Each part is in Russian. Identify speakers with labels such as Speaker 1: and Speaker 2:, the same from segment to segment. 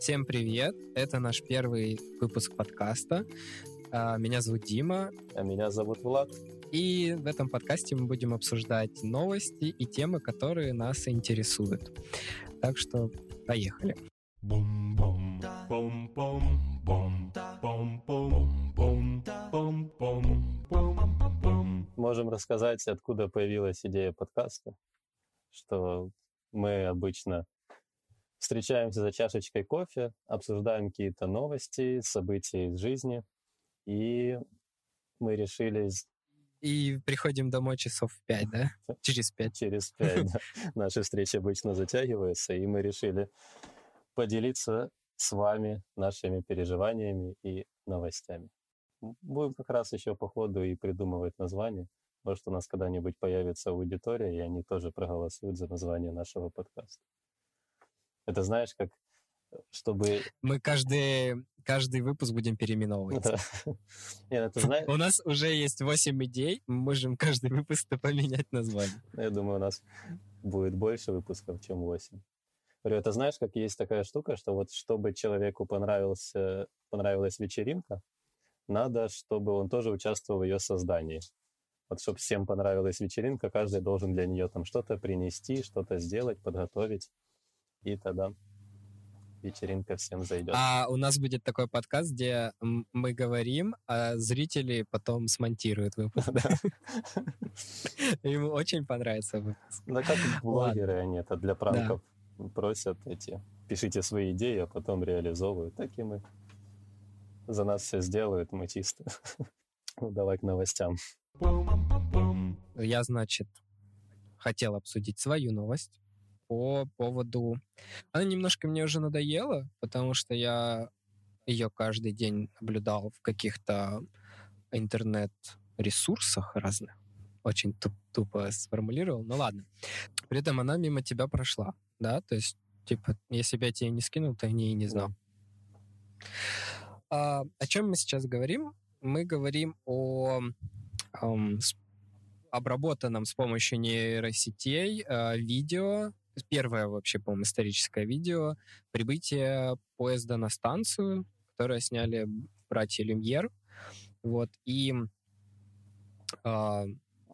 Speaker 1: Всем привет! Это наш первый выпуск подкаста. А, меня зовут Дима.
Speaker 2: А меня зовут Влад.
Speaker 1: И в этом подкасте мы будем обсуждать новости и темы, которые нас интересуют. Так что поехали.
Speaker 2: Можем рассказать, откуда появилась идея подкаста, что мы обычно встречаемся за чашечкой кофе, обсуждаем какие-то новости, события из жизни, и мы решили
Speaker 1: И приходим домой часов в пять, да? Через пять.
Speaker 2: через пять, да, наши встречи обычно затягиваются, и мы решили поделиться с вами нашими переживаниями и новостями. Будем как раз еще по ходу и придумывать название. Может, у нас когда-нибудь появится аудитория, и они тоже проголосуют за название нашего подкаста. Это знаешь, как э, чтобы...
Speaker 1: Мы каждый, каждый выпуск будем переименовывать.
Speaker 2: Ну
Speaker 1: У нас уже есть 8 идей, мы можем каждый выпуск поменять название.
Speaker 2: Я думаю, у нас будет больше выпусков, чем 8. Говорю, это знаешь, как есть такая штука, что вот чтобы человеку понравился, понравилась вечеринка, надо, чтобы он тоже участвовал в ее создании. Вот чтобы всем понравилась вечеринка, каждый должен для нее там что-то принести, что-то сделать, подготовить, и тогда вечеринка всем зайдет.
Speaker 1: А у нас будет такой подкаст, где мы говорим, а зрители потом смонтируют выпуск. Ему очень понравится выпуск.
Speaker 2: Да как блогеры они это для пранков просят эти, пишите свои идеи, а потом реализовывают. Так и мы. За нас все сделают, мы чисто. Ну, давай к новостям.
Speaker 1: Я, значит, хотел обсудить свою новость по поводу... Она немножко мне уже надоела, потому что я ее каждый день наблюдал в каких-то интернет-ресурсах разных. Очень туп- тупо сформулировал, ну ладно. При этом она мимо тебя прошла, да? То есть, типа, если бы я тебе не скинул, ты о ней и не знал. А, о чем мы сейчас говорим? Мы говорим о с- обработанном с помощью нейросетей э, видео, первое вообще, по-моему, историческое видео прибытия поезда на станцию, которое сняли братья Люмьер. Вот, и а,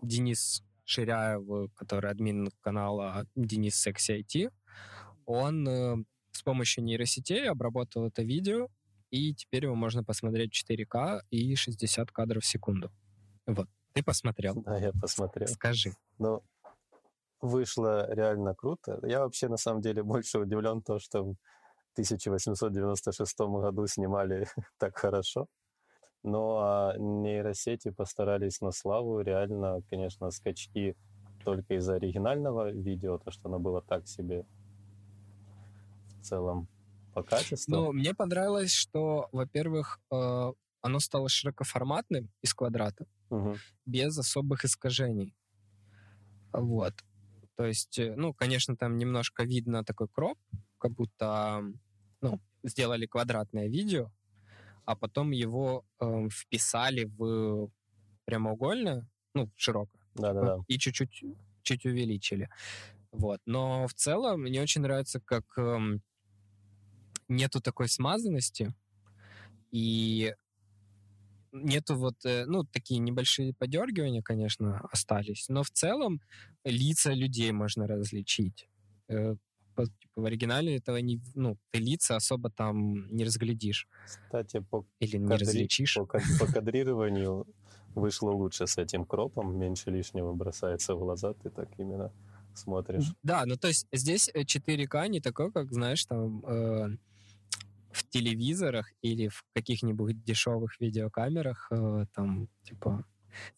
Speaker 1: Денис Ширяев, который админ канала Денис Секси IT, он э, с помощью нейросетей обработал это видео, и теперь его можно посмотреть в 4К и 60 кадров в секунду. Вот, ты посмотрел.
Speaker 2: Да, я посмотрел.
Speaker 1: Скажи.
Speaker 2: Ну, вышло реально круто. Я вообще, на самом деле, больше удивлен то, что в 1896 году снимали так хорошо. Но а нейросети постарались на славу. Реально, конечно, скачки только из оригинального видео, то, что оно было так себе в целом по качеству.
Speaker 1: Ну, мне понравилось, что, во-первых, э, оно стало широкоформатным из квадрата,
Speaker 2: Мгм.
Speaker 1: без особых искажений. Вот. То есть, э, ну, конечно, там немножко видно такой кроп, как будто, ну, сделали квадратное видео, а потом его эм, вписали в прямоугольное, ну, широкое,
Speaker 2: Да-да-да.
Speaker 1: и чуть-чуть чуть увеличили. Вот. Но в целом мне очень нравится, как эм, нету такой смазанности, и нету вот, э, ну, такие небольшие подергивания, конечно, остались, но в целом лица людей можно различить. Э, типа, в оригинале этого не, ну, ты лица особо там не разглядишь
Speaker 2: Кстати, по
Speaker 1: или не
Speaker 2: кадри-
Speaker 1: различишь.
Speaker 2: По, по кадрированию вышло лучше с этим кропом, меньше лишнего бросается в глаза, ты так именно смотришь.
Speaker 1: Да, ну то есть здесь э, 4К не такое, как, знаешь, там э, в телевизорах или в каких-нибудь дешевых видеокамерах, э, там, типа,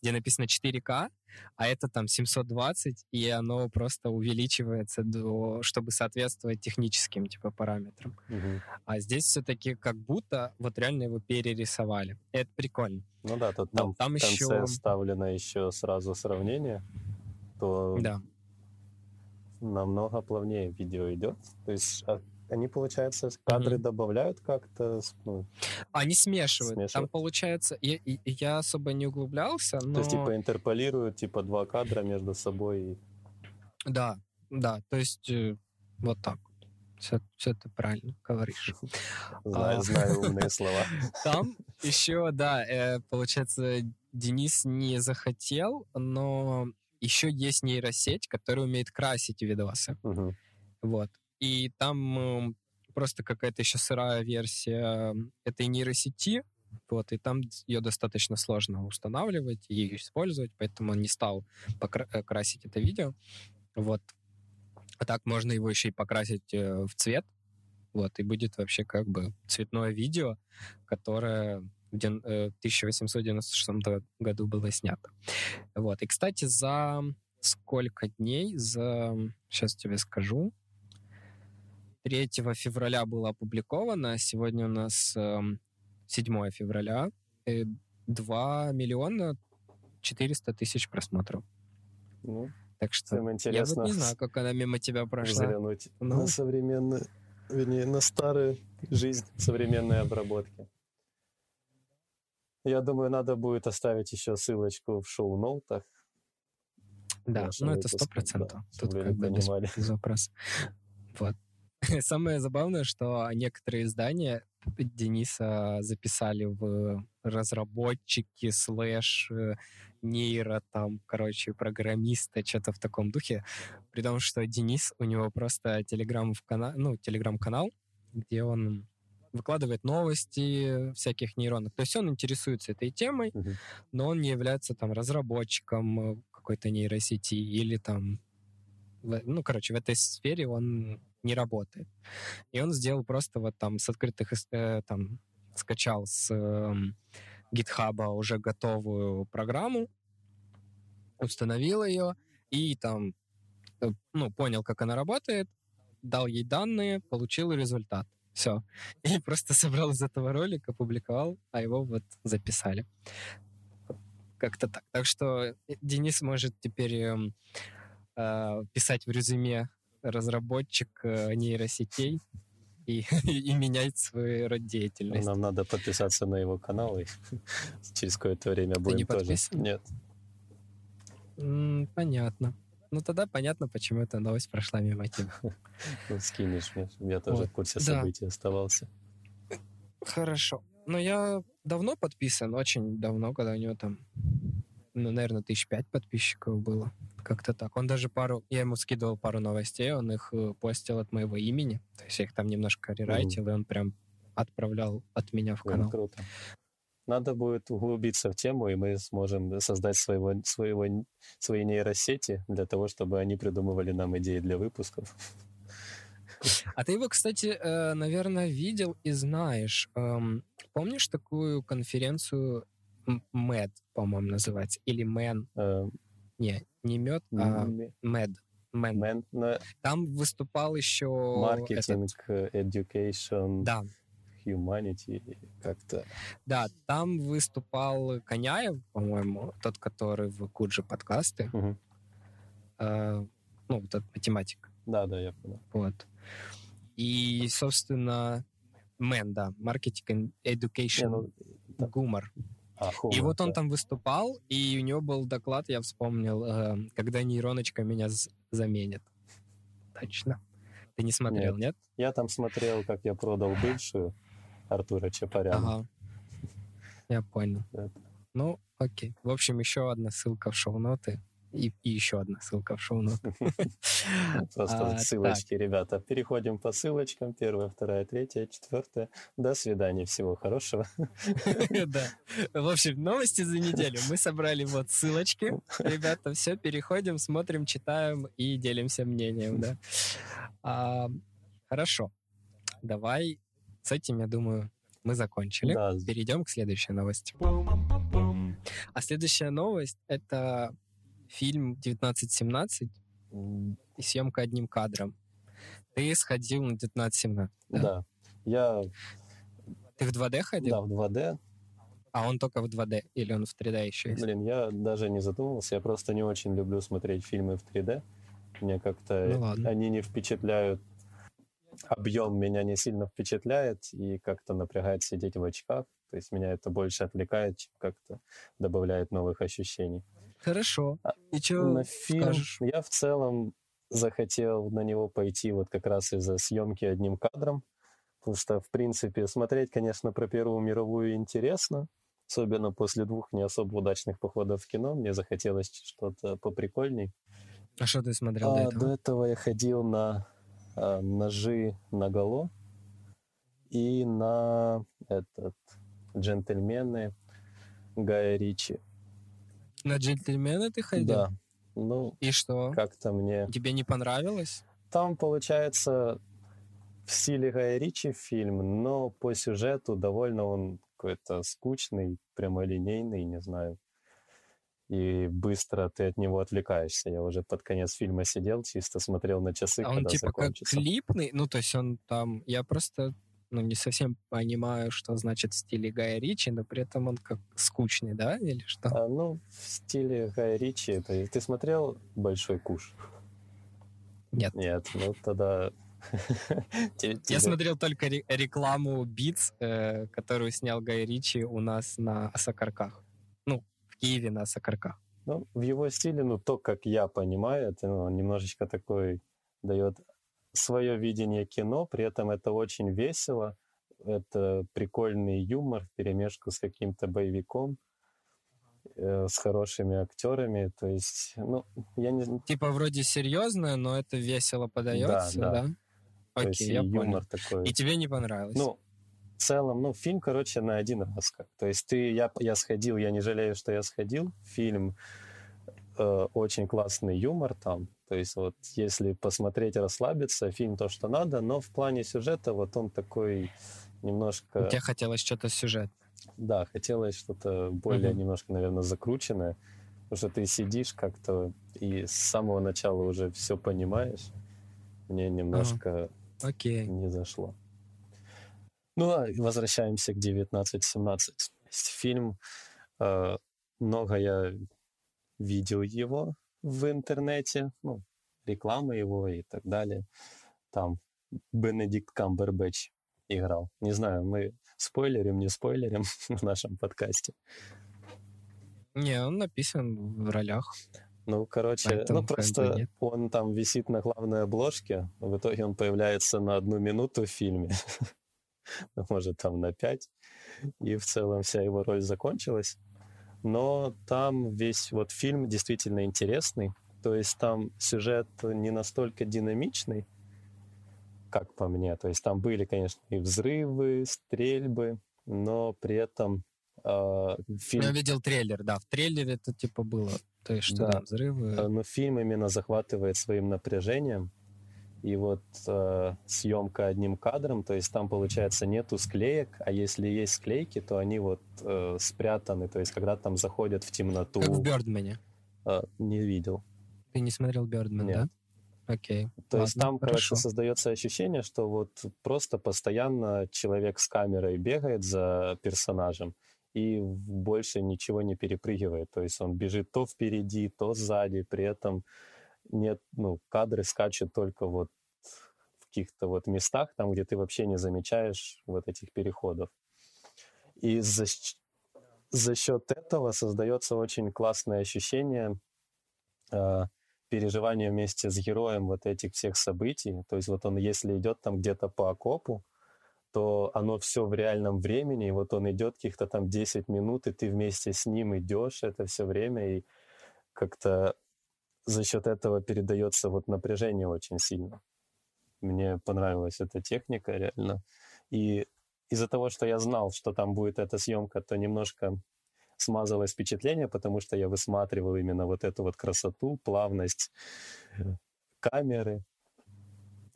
Speaker 1: где написано 4К, а это там 720, и оно просто увеличивается, до, чтобы соответствовать техническим, типа, параметрам.
Speaker 2: Мгм.
Speaker 1: А здесь все-таки как будто вот реально его перерисовали. Это прикольно.
Speaker 2: Ну да, тут там,
Speaker 1: там
Speaker 2: в конце
Speaker 1: еще-
Speaker 2: вставлено еще сразу сравнение, то
Speaker 1: Да.
Speaker 2: намного плавнее видео идет. То есть они, получается, кадры
Speaker 1: Мгм.
Speaker 2: добавляют как-то, ну,
Speaker 1: Они смешивают. Там
Speaker 2: Смешивают.
Speaker 1: получается, я, я особо не углублялся, но...
Speaker 2: то есть типа интерполируют типа два кадра между собой. и-
Speaker 1: Да, да, то есть э, вот так. Все, все ты правильно говоришь.
Speaker 2: Знаю,
Speaker 1: А.
Speaker 2: знаю умные слова.
Speaker 1: Там еще, да, э, получается, Денис не захотел, но еще есть нейросеть, которая умеет красить видосы.
Speaker 2: Мгм.
Speaker 1: Вот. И там м, просто какая-то еще сырая версия этой нейросети, вот, и там ее достаточно сложно устанавливать и использовать, поэтому он не стал покра- э, это видео. Вот. А так можно его еще и покрасить э, в цвет, вот, и будет вообще как бы цветное видео, которое в ден- э, 1896 го- году было снято. Вот. И, кстати, за сколько дней? За... Сейчас тебе скажу. 3 февраля было опубликовано, сегодня у нас эм, 7 февраля. Э, 2 миллиона 400 тысяч просмотров.
Speaker 2: Ну,
Speaker 1: Так что
Speaker 2: всем
Speaker 1: я вот
Speaker 2: интересно
Speaker 1: не знаю, как она мимо тебя прошла.
Speaker 2: взглянуть
Speaker 1: Ну.
Speaker 2: на современные, вернее, на старую жизнь современной обработки. Я думаю, надо будет оставить еще ссылочку в шоу-ноутах.
Speaker 1: Да, ну это сто процентов.
Speaker 2: да,
Speaker 1: Тут как бы без, без вопроса. Вот. Самое забавное, что некоторые издания Дениса записали в разработчики, слэш, э, нейро, там, короче, программиста, что-то в таком духе. При том, что Денис, у него просто телеграм в канал, ну, телеграм-канал, где он выкладывает новости всяких нейронок. То есть он интересуется этой темой,
Speaker 2: Мгм.
Speaker 1: но он не является там разработчиком э, какой-то нейросети или там, ну, короче, в этой сфере он не работает. И он сделал просто вот там с открытых, э, там, скачал с GitHub уже готовую программу, установил ее и там, э, ну, понял, как она работает, дал ей данные, получил результат. Все. И просто собрал из этого ролик, опубликовал, а его вот записали. Как-то так. Так что э, Денис может теперь эм, э, писать в резюме разработчик э, нейросетей и, и менять свой род деятельности.
Speaker 2: Нам надо подписаться на его канал, и через какое-то время
Speaker 1: не
Speaker 2: будем тоже.
Speaker 1: подписан?
Speaker 2: Нет.
Speaker 1: Понятно. Ну тогда понятно, почему эта новость прошла мимо тебя.
Speaker 2: Ну, скинешь мне, я тоже
Speaker 1: Вот,
Speaker 2: в курсе
Speaker 1: да.
Speaker 2: событий оставался.
Speaker 1: Хорошо. Но я давно подписан, очень давно, когда у него там, ну, наверное, тысяч пять подписчиков было. Как-то так. Он даже пару... Я ему скидывал пару новостей, он их э, постил от моего имени. То есть я их там немножко рерайтил, и он прям отправлял от меня в канал.
Speaker 2: круто. Надо будет углубиться в тему, и мы сможем создать своего, своего, свои нейросети для того, чтобы они придумывали нам идеи для выпусков.
Speaker 1: А ты его, кстати, э, наверное, видел и знаешь. Эм, Помнишь такую конференцию М- MED, по-моему, называется? Или MEN?
Speaker 2: Э,
Speaker 1: Не, не мед, а
Speaker 2: м-
Speaker 1: MED. MEN.
Speaker 2: мен- на-
Speaker 1: Там выступал еще...
Speaker 2: Маркетинг, э, education,
Speaker 1: этот- да,
Speaker 2: humanity, как-то.
Speaker 1: да, там выступал Коняев, по-моему, тот, который в Кудже подкасты.
Speaker 2: Мгм.
Speaker 1: Э, ну, вот этот математик.
Speaker 2: Да, да, я понял.
Speaker 1: Вот. И, собственно, MEN, да, маркетинг, education,
Speaker 2: Не, ну, да.
Speaker 1: гумор.
Speaker 2: А,
Speaker 1: И вот он
Speaker 2: да.
Speaker 1: там выступал, и у него был доклад, я вспомнил, э, когда нейроночка меня заменит. Точно. Ты не смотрел, нет?
Speaker 2: Я там смотрел, как я продал бывшую Артура Чапаряна.
Speaker 1: Ага. Я понял.
Speaker 2: Это.
Speaker 1: Ну, окей. В общем, еще одна ссылка в шоу-ноты. И, и еще одна ссылка в шоу-ноты.
Speaker 2: Просто
Speaker 1: А,
Speaker 2: ссылочки, ребята. Переходим по ссылочкам. Первая, вторая, третья, четвертая. До свидания. Всего хорошего.
Speaker 1: Да. В общем, новости за неделю. Мы собрали вот ссылочки. Ребята, все, переходим, смотрим, читаем и делимся мнением, да. А, Хорошо. Давай с этим, я думаю, мы закончили.
Speaker 2: Да,
Speaker 1: Перейдем к следующей новости. А следующая новость — это фильм «1917»
Speaker 2: м,
Speaker 1: и съемка одним кадром. Ты сходил на 1917, да?
Speaker 2: да. Я,
Speaker 1: Ты в 2D ходил?
Speaker 2: да, в 2D.
Speaker 1: А он только в 2D? Или он в 3D еще есть?
Speaker 2: Блин, я даже не задумывался. Я просто не очень люблю смотреть фильмы в 3D. Мне как-то
Speaker 1: Ну ладно.
Speaker 2: они не впечатляют. Объем меня не сильно впечатляет и как-то напрягает сидеть в очках. То есть меня это больше отвлекает, чем как-то добавляет новых ощущений.
Speaker 1: Хорошо.
Speaker 2: А,
Speaker 1: И что
Speaker 2: На фильм
Speaker 1: скажешь?
Speaker 2: я в целом захотел на него пойти вот как раз из-за съемки одним кадром, потому что, в принципе, смотреть, конечно, про Первую мировую интересно, особенно после двух не особо удачных походов в кино, мне захотелось что-то поприкольней.
Speaker 1: А что ты смотрел до
Speaker 2: А,
Speaker 1: этого?
Speaker 2: до этого я ходил на а, ножи на голо и на этот джентльмены Гая Ричи.
Speaker 1: На джентльмена ты ходил?
Speaker 2: Да. Ну,
Speaker 1: И что?
Speaker 2: как-то мне...
Speaker 1: Тебе не понравилось?
Speaker 2: Там получается в стиле Гая Ричи фильм, но по сюжету довольно он какой-то скучный, прямолинейный, не знаю. И быстро ты от него отвлекаешься. Я уже под конец фильма сидел, чисто смотрел на часы,
Speaker 1: А он
Speaker 2: когда
Speaker 1: типа как
Speaker 2: закончится.
Speaker 1: клипный? Ну, то есть он там... Я просто ну, не совсем понимаю, что значит в стиле Гая Ричи, но при этом он как скучный, да? Или что?
Speaker 2: А, ну, в стиле Гая Ричи. Это... Ты смотрел «Большой куш»?
Speaker 1: Нет.
Speaker 2: Нет, ну тогда...
Speaker 1: Я смотрел только ре- рекламу Beats, э, которую снял Гай Ричи у нас на Сокарках. Ну, в Киеве на Сокарках.
Speaker 2: Ну, в его стиле, ну, то, как я понимаю, это ну, немножечко такой дает свое видение кино, при этом это очень весело, это прикольный юмор в перемешку с каким-то боевиком, э, с хорошими актерами, то есть, ну, я не
Speaker 1: Типа вроде серьезно, но это весело подается,
Speaker 2: да.
Speaker 1: да?
Speaker 2: есть
Speaker 1: Окей,
Speaker 2: и
Speaker 1: я
Speaker 2: юмор
Speaker 1: понял.
Speaker 2: такой.
Speaker 1: И тебе не понравилось?
Speaker 2: Ну, в целом, ну, фильм, короче, на один раз как. То есть ты, я, я сходил, я не жалею, что я сходил. Фильм э, очень классный юмор там. То есть вот если посмотреть, расслабиться, фильм то, что надо, но в плане сюжета вот он такой немножко...
Speaker 1: Тебе хотелось что-то сюжет.
Speaker 2: Да, хотелось что-то более
Speaker 1: Мгм.
Speaker 2: немножко, наверное, закрученное. Потому что ты сидишь как-то и с самого начала уже все понимаешь. Мне немножко
Speaker 1: Окей.
Speaker 2: не зашло. Ну, а возвращаемся к 1917. Есть Фильм, э, много я видел его в интернете, ну, рекламы его и так далее. Там Бенедикт Камбербэтч играл. Не знаю, мы спойлерим, не спойлерим в нашем подкасте.
Speaker 1: Не, он написан в ролях.
Speaker 2: Ну, короче,
Speaker 1: Поэтому
Speaker 2: ну просто
Speaker 1: нет.
Speaker 2: он там висит на главной обложке, в итоге он появляется на одну минуту в фильме, Ну, может, там на пять, и в целом вся его роль закончилась. Но там весь вот фильм действительно интересный, то есть там сюжет не настолько динамичный, как по мне. То есть там были, конечно, и взрывы, стрельбы, но при этом э, фильм
Speaker 1: Я видел трейлер, да. В трейлере это типа было. То есть что
Speaker 2: Да.
Speaker 1: там, взрывы.
Speaker 2: Э, Но фильм именно захватывает своим напряжением. И вот э, съемка одним кадром, то есть там, получается, нету склеек, а если есть склейки, то они вот э, спрятаны, то есть когда там заходят в темноту.
Speaker 1: Как в Бёрдмане.
Speaker 2: э, не видел.
Speaker 1: Ты не смотрел Бёрдман,
Speaker 2: Нет.
Speaker 1: да? Окей.
Speaker 2: То есть
Speaker 1: Ладно,
Speaker 2: там, короче, создается ощущение, что вот просто постоянно человек с камерой бегает за персонажем и больше ничего не перепрыгивает. То есть он бежит то впереди, то сзади, при этом нет, ну, кадры скачут только вот в каких-то вот местах, там, где ты вообще не замечаешь вот этих переходов. И за, за счет этого создается очень классное ощущение э, переживания вместе с героем вот этих всех событий. То есть вот он, если идет там где-то по окопу, то оно все в реальном времени, и вот он идет каких-то там 10 минут, и ты вместе с ним идешь это все время, и как-то за счет этого передается вот напряжение очень сильно. Мне понравилась эта техника реально. И из-за того, что я знал, что там будет эта съемка, то немножко смазалось впечатление, потому что я высматривал именно вот эту вот красоту, плавность камеры,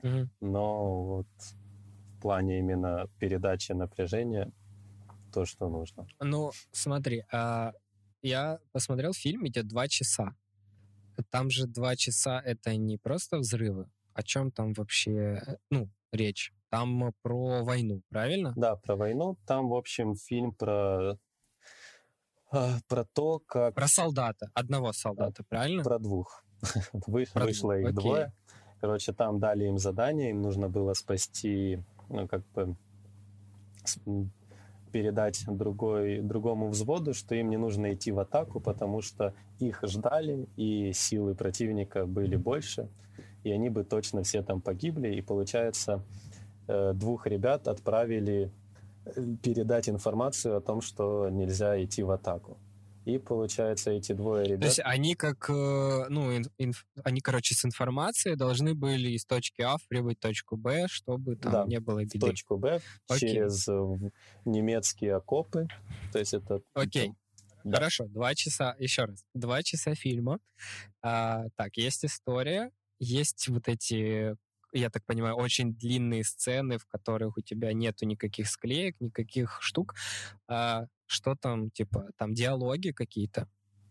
Speaker 1: Мгм.
Speaker 2: но вот в плане именно передачи напряжения то, что нужно.
Speaker 1: Ну, смотри, а, я посмотрел фильм, идет два часа. Там же два часа это не просто взрывы. О чем там вообще, э, ну, речь? Там э, про войну, правильно?
Speaker 2: Да, про войну. Там, в общем, фильм про, а, про то, как...
Speaker 1: Про солдата, одного солдата, правильно?
Speaker 2: Про двух. Вы-
Speaker 1: Про
Speaker 2: Вышло
Speaker 1: двух,
Speaker 2: их
Speaker 1: окей.
Speaker 2: двое. Короче, там дали им задание, им нужно было спасти, ну, как бы передать другой, другому взводу, что им не нужно идти в атаку, потому что их ждали, и силы противника были больше. и они бы точно все там погибли. И получается, э, двух ребят отправили э, передать информацию о том, что нельзя идти в атаку. И получается, эти двое ребят...
Speaker 1: То есть они как, э, ну, инф... они, короче, с информацией должны были из точки А прибыть в точку Б, чтобы там
Speaker 2: да,
Speaker 1: не было беды.
Speaker 2: в точку Б
Speaker 1: Окей.
Speaker 2: через э, немецкие окопы. То есть это...
Speaker 1: Окей.
Speaker 2: Да.
Speaker 1: Хорошо, два часа, еще раз, два часа фильма. А, так, есть история, есть вот эти, я так понимаю, очень длинные сцены, в которых у тебя нету никаких склеек, никаких штук. А, что там, типа, там диалоги какие-то?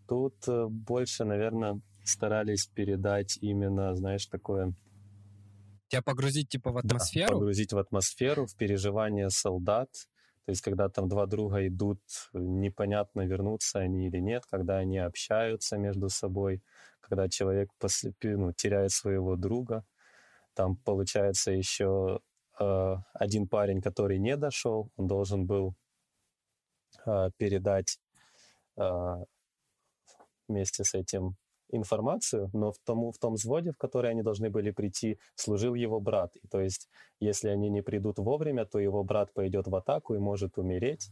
Speaker 2: Тут э, больше, наверное, старались передать именно, знаешь, такое...
Speaker 1: Тебя погрузить, типа, в
Speaker 2: Да,
Speaker 1: атмосферу?
Speaker 2: погрузить в атмосферу, в переживания солдат. То есть, когда там два друга идут, непонятно, вернутся они или нет, когда они общаются между собой, когда человек после, ну, теряет своего друга. Там, получается, еще э, один парень, который не дошел, он должен был э, передать э, вместе с этим информацию, но в том, в том взводе, в который они должны были прийти, служил его брат. И то есть, если они не придут вовремя, то его брат пойдет в атаку и может умереть.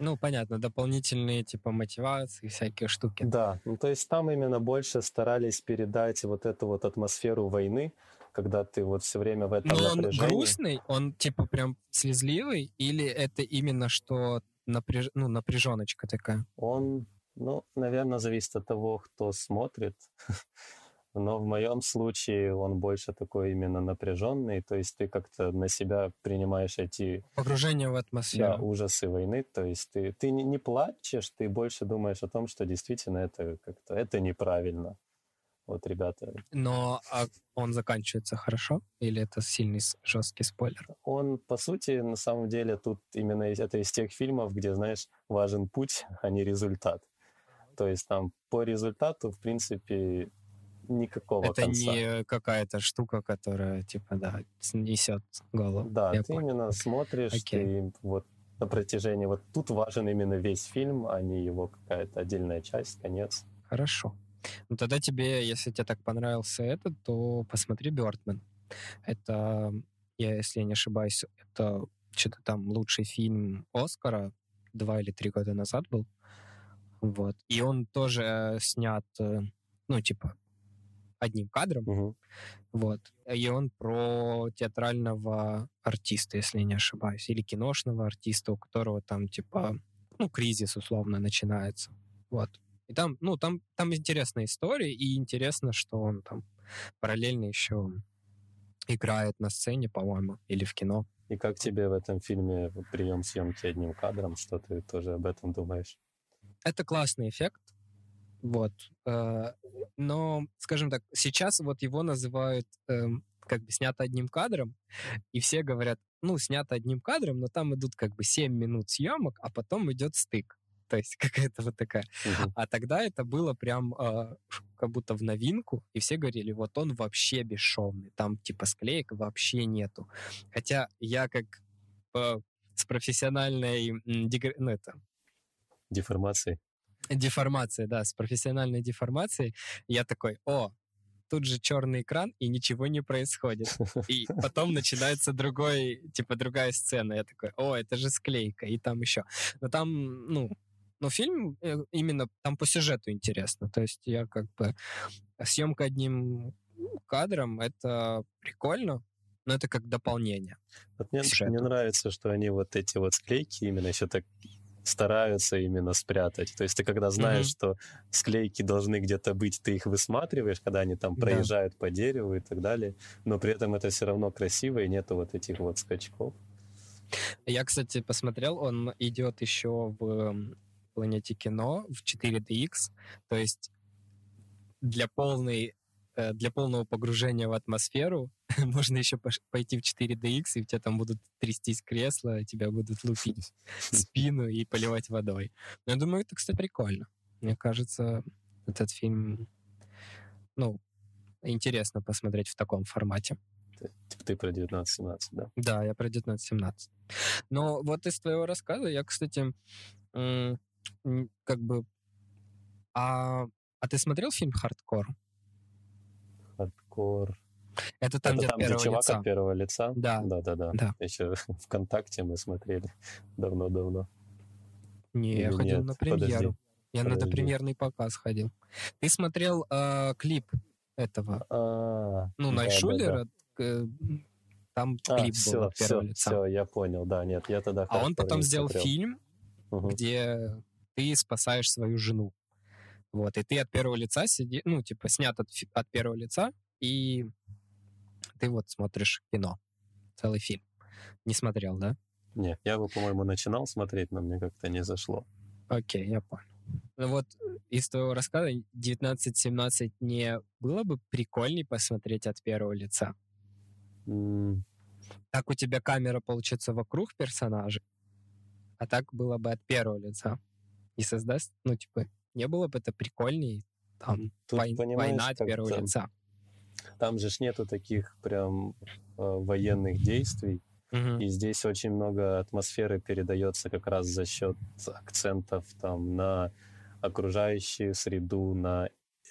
Speaker 1: Ну, понятно, дополнительные, типа, мотивации, всякие штуки.
Speaker 2: Да, ну то есть там именно больше старались передать вот эту вот атмосферу войны, когда ты вот все время в этом
Speaker 1: Но он
Speaker 2: напряжении.
Speaker 1: грустный, он, типа, прям слезливый, или это именно что напряж... ну, напряженочка такая?
Speaker 2: Он, ну, наверное, зависит от того, кто смотрит. Но в моем случае он больше такой именно напряженный, то есть ты как-то на себя принимаешь эти
Speaker 1: Погружение в
Speaker 2: да,
Speaker 1: атмосферу.
Speaker 2: ужасы войны, то есть ты, ты не, не плачешь, ты больше думаешь о том, что действительно это как-то это неправильно. Вот, ребята,
Speaker 1: Но а он заканчивается хорошо? Или это сильный жесткий спойлер?
Speaker 2: он, по сути, на самом деле тут именно это из тех фильмов, где, знаешь, важен путь, а не результат. То есть там по результату, в принципе, никакого
Speaker 1: это
Speaker 2: конца.
Speaker 1: не какая-то штука, которая, типа, да, снесет голову.
Speaker 2: Да,
Speaker 1: Я
Speaker 2: ты
Speaker 1: понял.
Speaker 2: именно смотришь,
Speaker 1: Окей.
Speaker 2: ты вот на протяжении... Вот тут важен именно весь фильм, а не его какая-то отдельная часть, конец.
Speaker 1: Хорошо. Ну тогда тебе, если тебе так понравился этот, то посмотри Бёрдман. Это, я, если я не ошибаюсь, это что-то там лучший фильм Оскара два или три года назад был. Вот. И он тоже снят, э, ну, типа, одним кадром.
Speaker 2: Мгм.
Speaker 1: Вот. И он про театрального артиста, если я не ошибаюсь, или киношного артиста, у которого там, типа, ну, кризис условно начинается. Вот. И там, ну, там, там интересная история, и интересно, что он там параллельно еще играет на сцене, по-моему, или в кино.
Speaker 2: И как тебе в этом фильме прием съемки одним кадром? Что ты тоже об этом думаешь?
Speaker 1: Это классный эффект, вот. э, Но, скажем так, сейчас вот его называют эм, как бы снято одним кадром, и все говорят, ну, снято одним кадром, но там идут как бы 7 минут съемок, а потом идет стык. То есть какая-то вот такая.
Speaker 2: Мгм.
Speaker 1: А тогда это было прям э, как будто в новинку, и все говорили, вот он вообще бесшовный, там типа склеек вообще нету. Хотя я как э, с профессиональной дегр- ну, это, деформацией, да, с профессиональной деформацией, я такой, о, тут же черный экран, и ничего не происходит. И потом начинается другой, типа, другая сцена. Я такой, о, это же склейка, и там еще. Но там, ну, но фильм э, именно там по сюжету интересно. То есть я как бы... Съемка одним кадром — это прикольно, но это как дополнение.
Speaker 2: Вот мне, мне нравится, что они вот эти вот склейки именно еще так стараются именно спрятать. То есть ты когда знаешь,
Speaker 1: Мгм.
Speaker 2: что склейки должны где-то быть, ты их высматриваешь, когда они там
Speaker 1: Да.
Speaker 2: проезжают по дереву и так далее, но при этом это все равно красиво, и нету вот этих вот скачков.
Speaker 1: Я, кстати, посмотрел, он идет еще в планете кино в 4DX, то есть для полной э, для полного погружения в атмосферу можно еще пойти в 4DX, и у тебя там будут трястись кресла, тебя будут лупить спину и поливать водой. Но я думаю, это, кстати, прикольно. Мне кажется, этот фильм, ну, интересно посмотреть в таком формате.
Speaker 2: Типа ты про 19-17, да?
Speaker 1: Да, я про 19-17. Но вот из твоего рассказа я, кстати, как бы... А, а ты смотрел фильм «Хардкор»?
Speaker 2: Хардкор.
Speaker 1: Это там,
Speaker 2: Это
Speaker 1: где
Speaker 2: там, где
Speaker 1: первого
Speaker 2: чувак
Speaker 1: лица.
Speaker 2: от первого лица?
Speaker 1: Да.
Speaker 2: Да, да, да.
Speaker 1: Да.
Speaker 2: Еще ВКонтакте мы смотрели давно-давно.
Speaker 1: Не, я
Speaker 2: Или
Speaker 1: ходил
Speaker 2: нет?
Speaker 1: на
Speaker 2: Подожди.
Speaker 1: премьеру. Я на
Speaker 2: Подожди.
Speaker 1: премьерный показ ходил. Ты смотрел э, клип этого,
Speaker 2: А,
Speaker 1: ну,
Speaker 2: да, да,
Speaker 1: Найшулера, э, там
Speaker 2: да. А,
Speaker 1: клип был
Speaker 2: все,
Speaker 1: от первого
Speaker 2: все,
Speaker 1: лица.
Speaker 2: все, я понял. Да, нет, я тогда
Speaker 1: А он потом
Speaker 2: не
Speaker 1: сделал
Speaker 2: смотрел.
Speaker 1: фильм,
Speaker 2: Мгм.
Speaker 1: где ты спасаешь свою жену. Вот, и ты от первого лица сиди, ну, типа, снят от, от первого лица, и ты вот смотришь кино, целый фильм. Не смотрел, да?
Speaker 2: Не, я его, по-моему, начинал смотреть, но мне как-то не зашло.
Speaker 1: Окей, я понял. Ну вот из твоего рассказа 19-17 не было бы прикольней посмотреть от первого лица?
Speaker 2: М,
Speaker 1: Так у тебя камера получится вокруг персонажей, а так было бы от первого лица. И создаст, ну, типа, не было бы это прикольней, там,
Speaker 2: Тут,
Speaker 1: вой- война от первого лица.
Speaker 2: Там же ж нету таких прям э, военных действий,
Speaker 1: Мгм.
Speaker 2: и здесь очень много атмосферы передается как раз за счет акцентов там на окружающую среду, на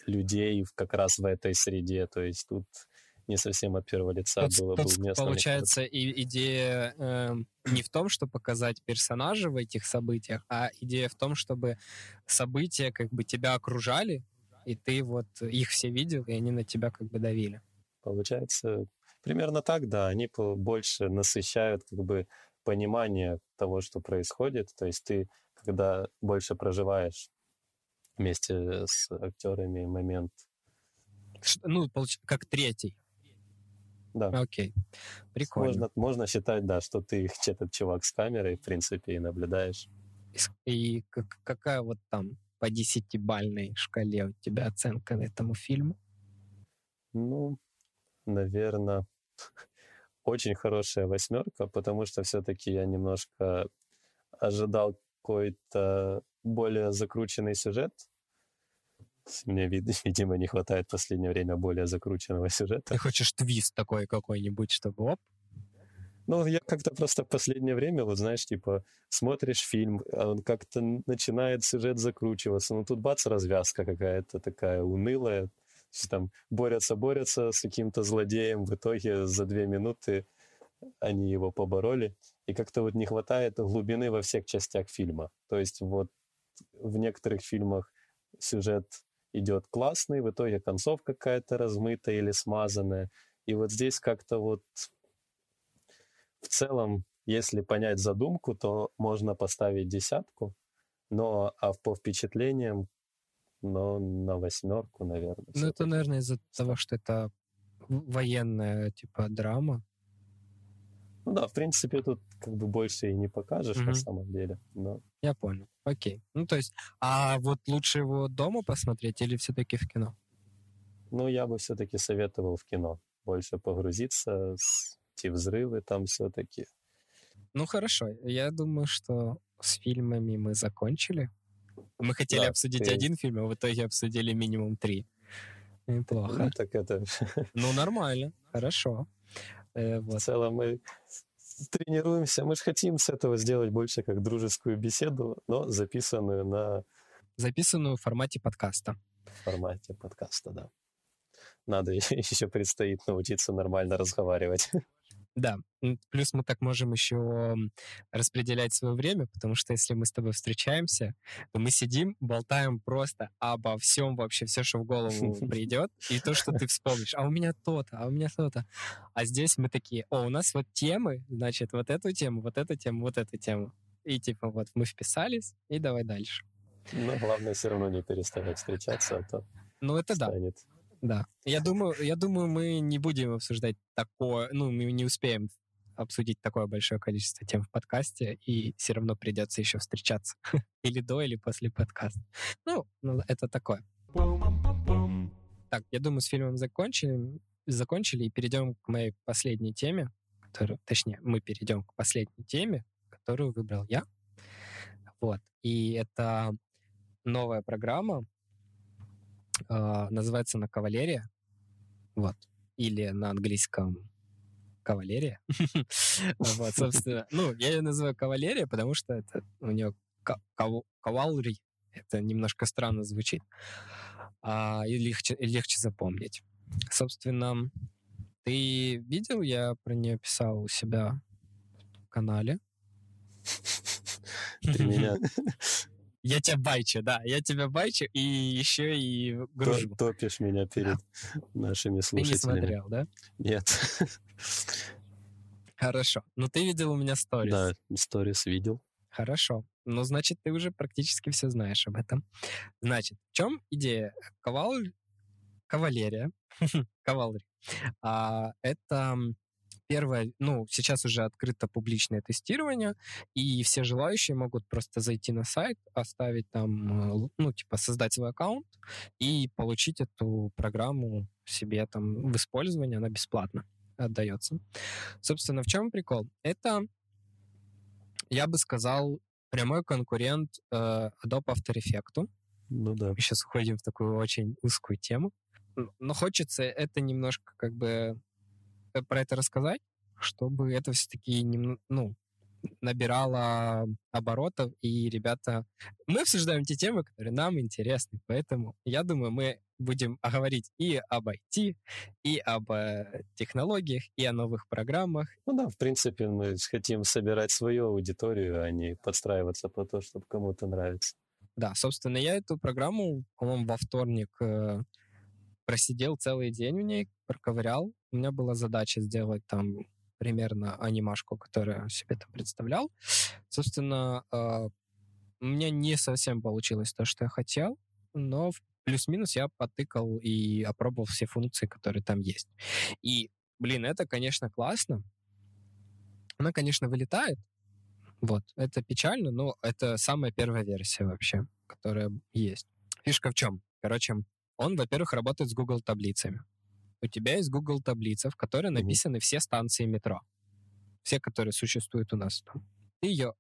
Speaker 2: людей как раз в этой среде. То есть тут не совсем от первого лица
Speaker 1: Тут-
Speaker 2: было
Speaker 1: тут
Speaker 2: бы уместно.
Speaker 1: получается, и, идея эм, не в том, что показать персонажа в этих событиях, а идея в том, чтобы события как бы тебя окружали, и ты вот их все видел, и они на тебя как бы давили.
Speaker 2: Получается, примерно так, да. Они больше насыщают как бы понимание того, что происходит. То есть ты, когда больше проживаешь вместе с актерами момент,
Speaker 1: Ну, как третий.
Speaker 2: Да,
Speaker 1: Окей. Прикольно.
Speaker 2: можно, можно считать, да, что ты этот чувак с камерой, в принципе, и наблюдаешь.
Speaker 1: И какая вот там по десятибальной шкале у тебя оценка этому фильму?
Speaker 2: Ну, наверное, очень хорошая восьмерка, потому что все-таки я немножко ожидал какой-то более закрученный сюжет. Мне, вид- видимо, не хватает в последнее время более закрученного сюжета.
Speaker 1: Ты хочешь твист такой какой-нибудь, чтобы оп,
Speaker 2: Ну, я как-то просто в последнее время, вот знаешь, типа, смотришь фильм, а он как-то начинает сюжет закручиваться, ну тут бац, развязка какая-то такая унылая, там борются, борются с каким-то злодеем, в итоге за две минуты они его побороли, и как-то вот не хватает глубины во всех частях фильма. То есть вот в некоторых фильмах сюжет идет классный, в итоге концовка какая-то размытая или смазанная, и вот здесь как-то вот в целом, если понять задумку, то можно поставить десятку, но а по впечатлениям, но на восьмерку, наверное.
Speaker 1: Ну, это, наверное, из-за того, что это военная, типа, драма.
Speaker 2: Ну да, в принципе, тут как бы больше и не покажешь
Speaker 1: Мгм.
Speaker 2: на самом деле. Но
Speaker 1: Я понял. Окей. Ну, то есть, а вот лучше его дома посмотреть или все-таки в кино?
Speaker 2: ну, я бы все-таки советовал в кино больше погрузиться, те взрывы там все-таки.
Speaker 1: Ну, хорошо. Я думаю, что с фильмами мы закончили. Мы хотели
Speaker 2: Да,
Speaker 1: обсудить
Speaker 2: ты-
Speaker 1: один фильм, а в итоге обсудили минимум три. Неплохо.
Speaker 2: Ну, так это
Speaker 1: Ну, нормально. Хорошо. Э,
Speaker 2: в
Speaker 1: вот.
Speaker 2: целом мы тренируемся. Мы же хотим с этого сделать больше как дружескую беседу, но записанную на
Speaker 1: Записанную в формате подкаста.
Speaker 2: формате подкаста, да. Надо еще предстоит научиться нормально разговаривать.
Speaker 1: Да. Плюс мы так можем еще распределять свое время, потому что если мы с тобой встречаемся, то мы сидим, болтаем просто обо всем вообще, все, что в голову придет, и то, что ты вспомнишь. А у меня то-то, а у меня то-то. А здесь мы такие, о, у нас вот темы, значит, вот эту тему, вот эту тему, вот эту тему. И типа вот мы вписались, и давай дальше.
Speaker 2: Но главное все равно не переставать встречаться, а то
Speaker 1: Ну это
Speaker 2: станет.
Speaker 1: Да. Я думаю, я думаю, мы не будем обсуждать такое, ну, мы не успеем обсудить такое большое количество тем в подкасте, и все равно придется еще встречаться. или до, или после подкаста. Ну, ну, это такое. Так, я думаю, с фильмом закончили, закончили и перейдем к моей последней теме, которую, точнее, мы перейдем к последней теме, которую выбрал я. Вот. И это новая программа, называется она «Кавалерия». Вот. Или на английском «Кавалерия». Вот, собственно. Ну, я ее называю «Кавалерия», потому что это у нее «Кавалри». Это немножко странно звучит. а, И легче легче запомнить. Собственно, Ты видел, я про нее писал у себя в канале.
Speaker 2: Ты меня
Speaker 1: Я тебя байчу, да, я тебя байчу и еще и гружу.
Speaker 2: топишь меня перед нашими
Speaker 1: Ты не
Speaker 2: слушателями.
Speaker 1: смотрел, да?
Speaker 2: Нет.
Speaker 1: Хорошо. Ну, ты видел у меня сторис.
Speaker 2: Да, сторис видел.
Speaker 1: Хорошо. Ну, значит, ты уже практически все знаешь об этом. Значит, в чем идея? Кавал... Кавалерия. Кавалри. А, это первое, ну, сейчас уже открыто публичное тестирование, и все желающие могут просто зайти на сайт, оставить там, э, ну, типа, создать свой аккаунт и получить эту программу себе там в использование, она бесплатно отдается. Собственно, в чем прикол? Это я бы сказал, прямой конкурент э, Adobe After Effects.
Speaker 2: Ну да.
Speaker 1: Мы сейчас уходим в такую очень узкую тему. Но хочется это немножко как бы про это рассказать, чтобы это все-таки ну, набирало оборотов, и ребята... Мы обсуждаем те темы, которые нам интересны, поэтому я думаю, мы будем говорить и об IT, и об э, технологиях, и о новых программах,
Speaker 2: Ну да, в принципе, мы хотим собирать свою аудиторию, а не подстраиваться по то, чтобы кому-то нравится.
Speaker 1: Да, собственно, я эту программу, по-моему, во вторник э, просидел целый день в ней, проковырял. У меня была задача сделать там примерно анимашку, которую я себе там представлял. Собственно, э, у меня не совсем получилось то, что я хотел, но плюс-минус я потыкал и опробовал все функции, которые там есть. И, блин, это, конечно, классно. Она, конечно, вылетает, вот, это печально, но это самая первая версия вообще, которая есть. Фишка в чем? Короче, он, во-первых, работает с Google таблицами. У тебя есть Google таблица, в которой написаны все станции метро. Все, которые существуют у нас. Ты ее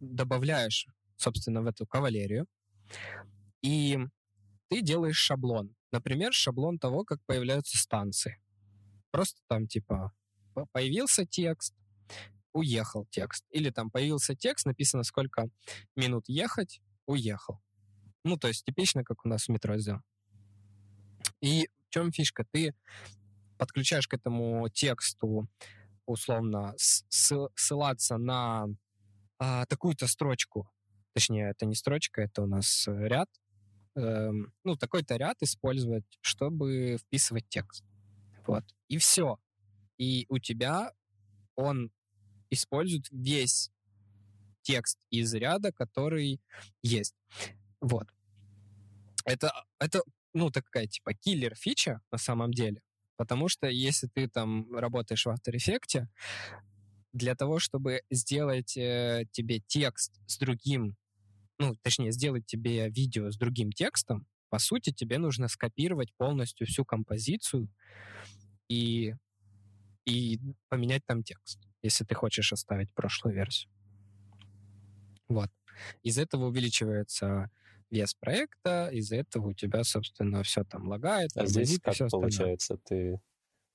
Speaker 1: добавляешь, собственно, в эту кавалерию, и ты делаешь шаблон. Например, шаблон того, как появляются станции. Просто там, типа, по- появился текст, уехал текст. Или там появился текст, написано, сколько минут ехать, уехал. Ну, то есть типично, как у нас в метро сделано. И чем фишка? Ты подключаешь к этому тексту условно ссылаться на а, такую-то строчку. Точнее, это не строчка, это у нас ряд. Эм, ну, такой-то ряд использовать, чтобы вписывать текст. Вот. И все. И у тебя он использует весь текст из ряда, который есть. Вот. Это, это ну, такая, типа, киллер-фича на самом деле. Потому что если ты там работаешь в After Effects, для того, чтобы сделать э, тебе текст с другим, ну, точнее, сделать тебе видео с другим текстом, по сути, тебе нужно скопировать полностью всю композицию и, и поменять там текст, если ты хочешь оставить прошлую версию. Вот. Из этого увеличивается вес проекта, из-за этого у тебя, собственно, все там лагает,
Speaker 2: А здесь как
Speaker 1: всё остальное.
Speaker 2: получается? Ты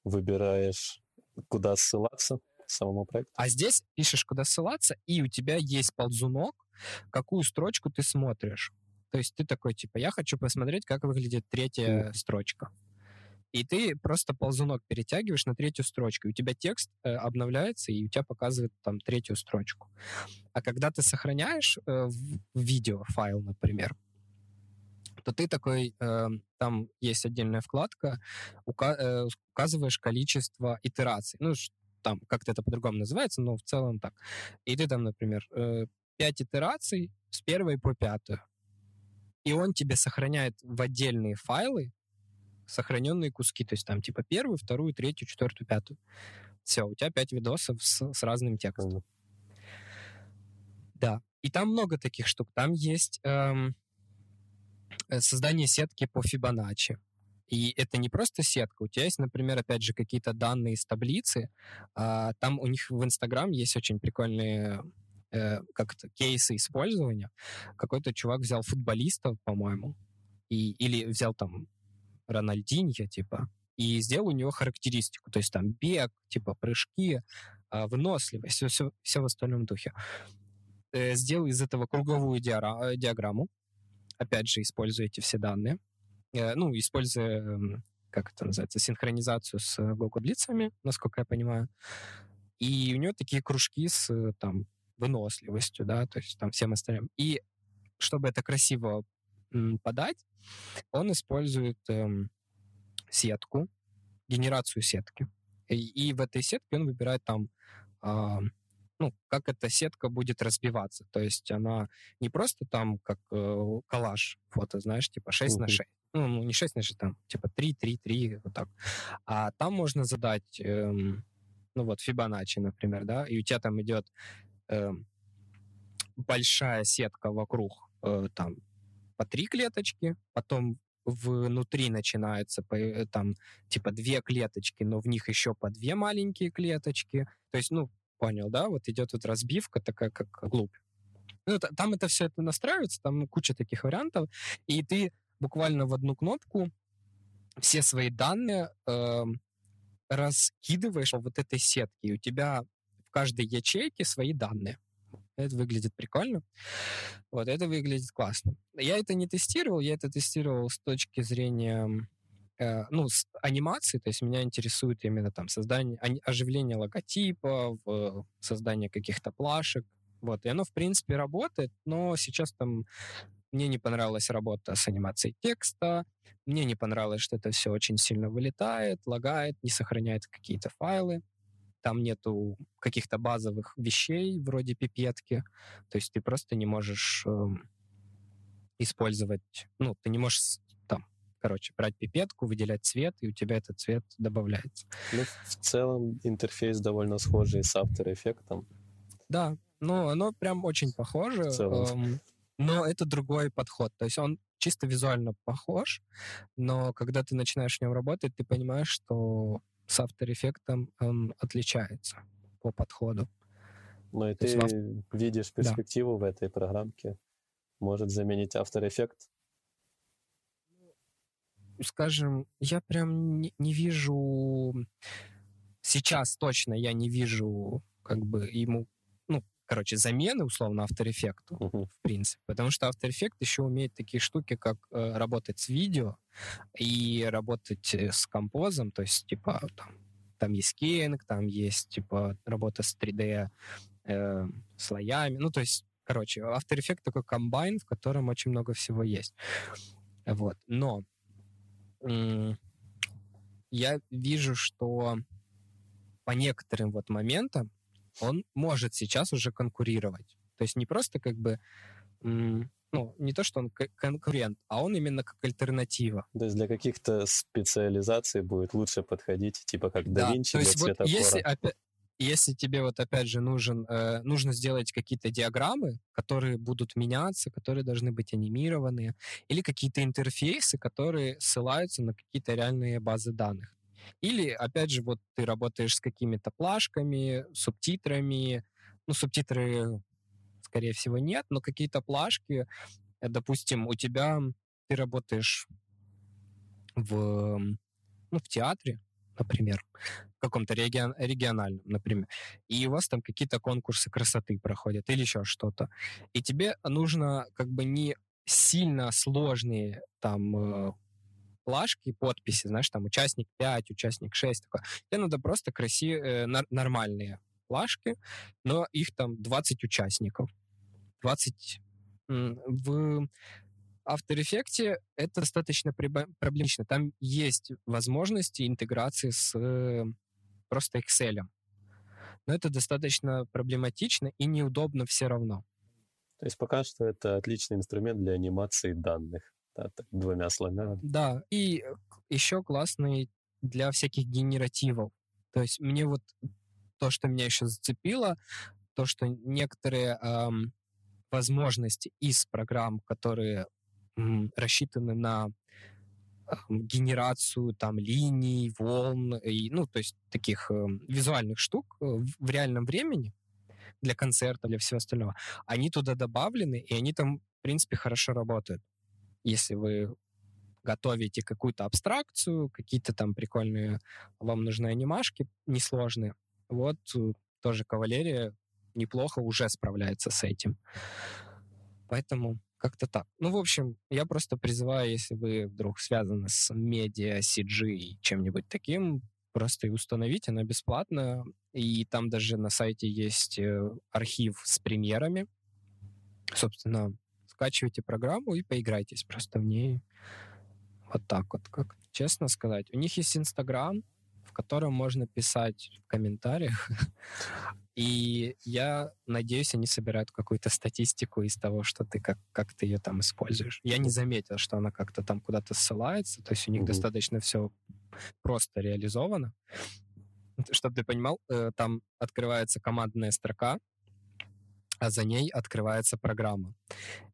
Speaker 2: выбираешь, куда ссылаться самому проекту?
Speaker 1: А здесь пишешь, куда ссылаться, и у тебя есть ползунок, какую строчку ты смотришь. То есть ты такой, типа, я хочу посмотреть, как выглядит третья строчка. И ты просто ползунок перетягиваешь на третью строчку, и у тебя текст э, обновляется, и у тебя показывает там третью строчку. А когда ты сохраняешь э, видео файл, например, то ты такой, э, там есть отдельная вкладка, ука- э, указываешь количество итераций. Ну, там как-то это по-другому называется, но в целом так. И ты там, например, э, 5 итераций с первой по пятую. И он тебе сохраняет в отдельные файлы сохраненные куски. То есть там типа первую, вторую, третью, четвертую, пятую. Все, у тебя 5 видосов с, с разным текстом.
Speaker 2: Понял.
Speaker 1: Да. И там много таких штук. Там есть эм, э, создание сетки по Фибоначчи. И это не просто сетка. У тебя есть, например, опять же, какие-то данные из таблицы. А, там у них в Инстаграм есть очень прикольные э, как это, кейсы использования. Какой-то чувак взял футболистов, по-моему, и, или взял там Рональдиньо, типа, и сделал у него характеристику. То есть там бег, типа прыжки, а, выносливость, все, все, все в остальном духе. Э, сделал из этого круговую э, диаграмму. Опять же, используя эти все данные. Э, ну, используя как это называется, синхронизацию с Google насколько я понимаю. И у него такие кружки с там выносливостью, да, то есть там всем остальным. И чтобы это красиво подать, он использует эм, сетку, генерацию сетки. И, и в этой сетке он выбирает там э, ну, как эта сетка будет разбиваться. То есть она не просто там как э, коллаж фото, знаешь, типа 6 на 6. Ну, ну, не 6 на 6, там, типа 3, 3, 3, вот так. А там можно задать, эм, ну вот, Fibonacci, например, да, и у тебя там идет эм, большая сетка вокруг, э, там, по три клеточки, потом внутри начинается э, там типа две клеточки, но в них еще по две маленькие клеточки. То есть, ну, понял, да, вот идет вот разбивка такая, как глубь. Ну, там это все это настраивается, там куча таких вариантов, и ты буквально в одну кнопку все свои данные э, раскидываешь вот этой сетки, и у тебя в каждой ячейке свои данные. Это выглядит прикольно. Вот, это выглядит классно. Я это не тестировал, я это тестировал с точки зрения э, ну, с анимации, то есть меня интересует именно там создание, оживление логотипов, создание каких-то плашек, вот, и оно, в принципе, работает, но сейчас там мне не понравилась работа с анимацией текста, мне не понравилось, что это все очень сильно вылетает, лагает, не сохраняет какие-то файлы там нету каких-то базовых вещей вроде пипетки, то есть ты просто не можешь э, использовать, ну, ты не можешь там, короче, брать пипетку, выделять цвет, и у тебя этот цвет добавляется.
Speaker 2: Ну, в целом интерфейс довольно схожий с After Effects.
Speaker 1: Да, ну, оно прям очень похоже, эм, но это другой подход, то есть он чисто визуально похож, но когда ты начинаешь в нем работать, ты понимаешь, что с After Effects он отличается по подходу.
Speaker 2: Ну и То ты есть, видишь перспективу да. в этой программке? Может заменить After Effects?
Speaker 1: Скажем, я прям не, не вижу... Сейчас точно я не вижу как бы ему короче, замены, условно, After Effects, uh-huh. в принципе. Потому что After Effects еще умеет такие штуки, как э, работать с видео и работать э, с композом, то есть, типа, там, там есть скейнг, там есть, типа, работа с 3D э, слоями. Ну, то есть, короче, After Effects такой комбайн, в котором очень много всего есть. Вот. Но м- я вижу, что по некоторым вот моментам он может сейчас уже конкурировать. То есть не просто как бы, ну, не то, что он конкурент, а он именно как альтернатива.
Speaker 2: То есть для каких-то специализаций будет лучше подходить, типа как да, DaVinci
Speaker 1: то есть для вот если, опять, если тебе вот опять же нужен, э, нужно сделать какие-то диаграммы, которые будут меняться, которые должны быть анимированные, или какие-то интерфейсы, которые ссылаются на какие-то реальные базы данных. Или, опять же, вот ты работаешь с какими-то плашками, субтитрами. Ну, субтитры, скорее всего, нет, но какие-то плашки. Э, допустим, у тебя ты работаешь в, ну, в театре, например, в каком-то регион, региональном, например, и у вас там какие-то конкурсы красоты проходят или еще что-то. И тебе нужно как бы не сильно сложные там плашки, подписи, знаешь, там участник 5, участник 6. Такое. Тебе надо просто красивые, э, нормальные плашки, но их там 20 участников. 20 в After Effects это достаточно проблематично. Там есть возможности интеграции с э, просто Excel. Но это достаточно проблематично и неудобно все равно.
Speaker 2: То есть пока что это отличный инструмент для анимации данных двумя слогами.
Speaker 1: Да, и еще классный для всяких генеративов. То есть мне вот то, что меня еще зацепило, то, что некоторые эм, возможности из программ, которые м, рассчитаны на эм, генерацию там линий, волн, и, ну, то есть таких э, визуальных штук э, в реальном времени для концерта, для всего остального, они туда добавлены, и они там, в принципе, хорошо работают если вы готовите какую-то абстракцию, какие-то там прикольные вам нужны анимашки, несложные, вот э, тоже кавалерия неплохо уже справляется с этим. Поэтому Как-то так. Ну, в общем, я просто призываю, если вы вдруг связаны с медиа, CG и чем-нибудь таким, просто и установить, она бесплатная. И там даже на сайте есть э, архив с премьерами. Собственно, скачивайте программу и поиграйтесь просто в ней. Вот так вот, как честно сказать. У них есть Инстаграм, в котором можно писать в комментариях. И я надеюсь, они собирают какую-то статистику из того, что ты как, как ты ее там используешь. Я не заметил, что она как-то там куда-то ссылается. То есть у них
Speaker 2: Мгм.
Speaker 1: достаточно все просто реализовано. Чтобы ты понимал, э, там открывается командная строка, а за ней открывается программа.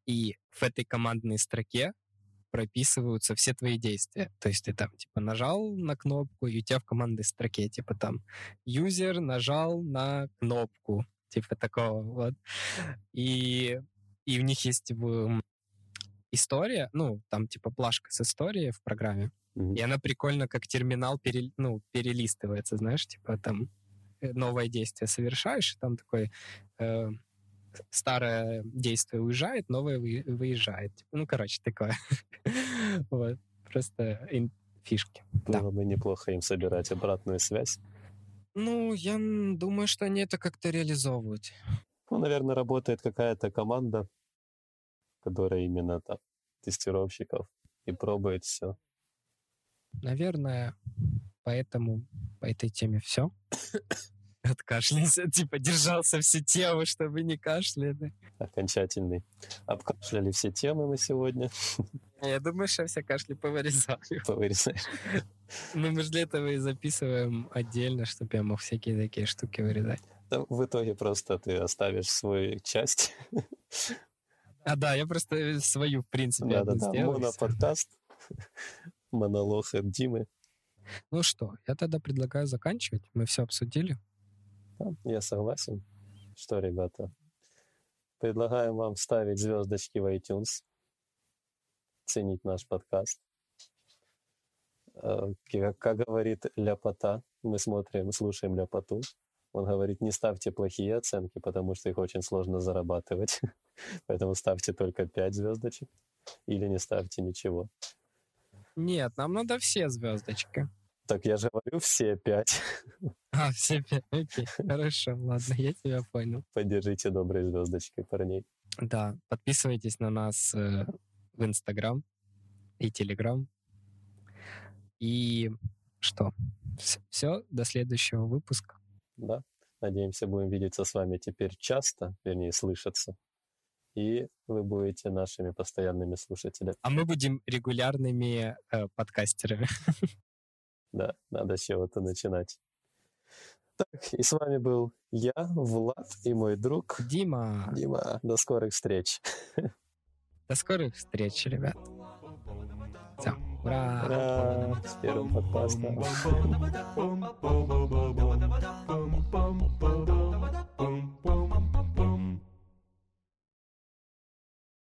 Speaker 1: И в этой командной строке прописываются все твои действия. То есть ты там, типа, нажал на кнопку, и у тебя в командной строке, типа, там, юзер нажал на кнопку, типа такого, вот. И, и у них есть, типа, история, ну, там, типа, плашка с историей в программе, и она прикольно как терминал пере, ну, перелистывается, знаешь, типа, там, э, новое действие совершаешь, и там такой э, старое действие уезжает, новое вы- выезжает. Ну, короче, такое. Вот. Просто фишки. Да.
Speaker 2: Было бы неплохо им собирать обратную связь.
Speaker 1: Ну, я думаю, что они это как-то реализовывают.
Speaker 2: Ну, наверное, работает какая-то команда, которая именно там тестировщиков и пробует все.
Speaker 1: Наверное, поэтому по этой теме все. Откашлялся, типа держался все темы, чтобы не кашляли.
Speaker 2: Окончательный. Обкашляли все темы мы сегодня.
Speaker 1: Я думаю, что все кашли повырезаю.
Speaker 2: Повырезаешь.
Speaker 1: Ну, мы же для этого и записываем отдельно, чтобы я мог всякие такие штуки вырезать.
Speaker 2: Да, В итоге просто ты оставишь свою часть.
Speaker 1: А, да, я просто свою, в принципе, сделаю, и всё.
Speaker 2: моноподкаст. Монолог от Димы.
Speaker 1: Ну что, я тогда предлагаю заканчивать. Мы все обсудили.
Speaker 2: Да, Я согласен. Что, ребята, предлагаем вам ставить звездочки в iTunes, ценить наш подкаст. Э, как говорит Ляпота, мы смотрим, слушаем Ляпоту. Он говорит, не ставьте плохие оценки, потому что их очень сложно зарабатывать. Поэтому ставьте только 5 звездочек или не ставьте ничего.
Speaker 1: Нет, нам надо все звездочки.
Speaker 2: Так я же говорю все 5.
Speaker 1: А, все пять. Окей, хорошо, ладно, я тебя понял.
Speaker 2: Поддержите доброй звездочкой парней.
Speaker 1: Да, подписывайтесь на нас э, в Инстаграм и Телеграм. И что? Все, до следующего выпуска.
Speaker 2: Да. Надеемся, будем видеться с вами теперь часто, вернее, слышаться. И вы будете нашими постоянными слушателями.
Speaker 1: А мы будем регулярными э, подкастерами.
Speaker 2: Да, надо с чего-то начинать. Так, и с вами был я, Влад и мой друг
Speaker 1: Дима,
Speaker 2: Дима. До скорых встреч.
Speaker 1: до скорых встреч, ребят. Все, ура!
Speaker 2: Ура! С первым подкастом.